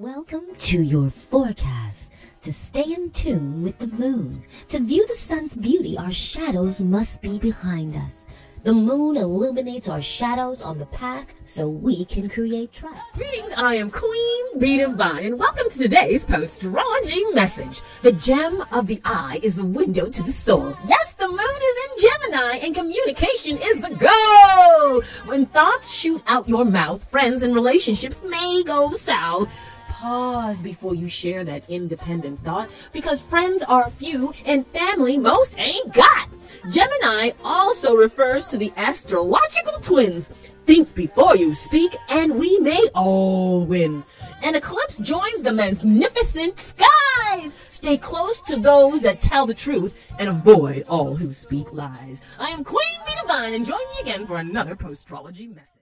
Welcome to your forecast. To stay in tune with the moon, to view the sun's beauty, our shadows must be behind us. The moon illuminates our shadows on the path so we can create trust. Greetings, I am Queen B Divine, and welcome to today's postrology message. The gem of the eye is the window to the soul. Yes, the moon is in Gemini, and communication is the goal. When thoughts shoot out your mouth, friends and relationships may go south pause before you share that independent thought because friends are few and family most ain't got. Gemini also refers to the astrological twins. Think before you speak and we may all win. An eclipse joins the magnificent skies. Stay close to those that tell the truth and avoid all who speak lies. I am Queen B Divine and join me again for another postrology message.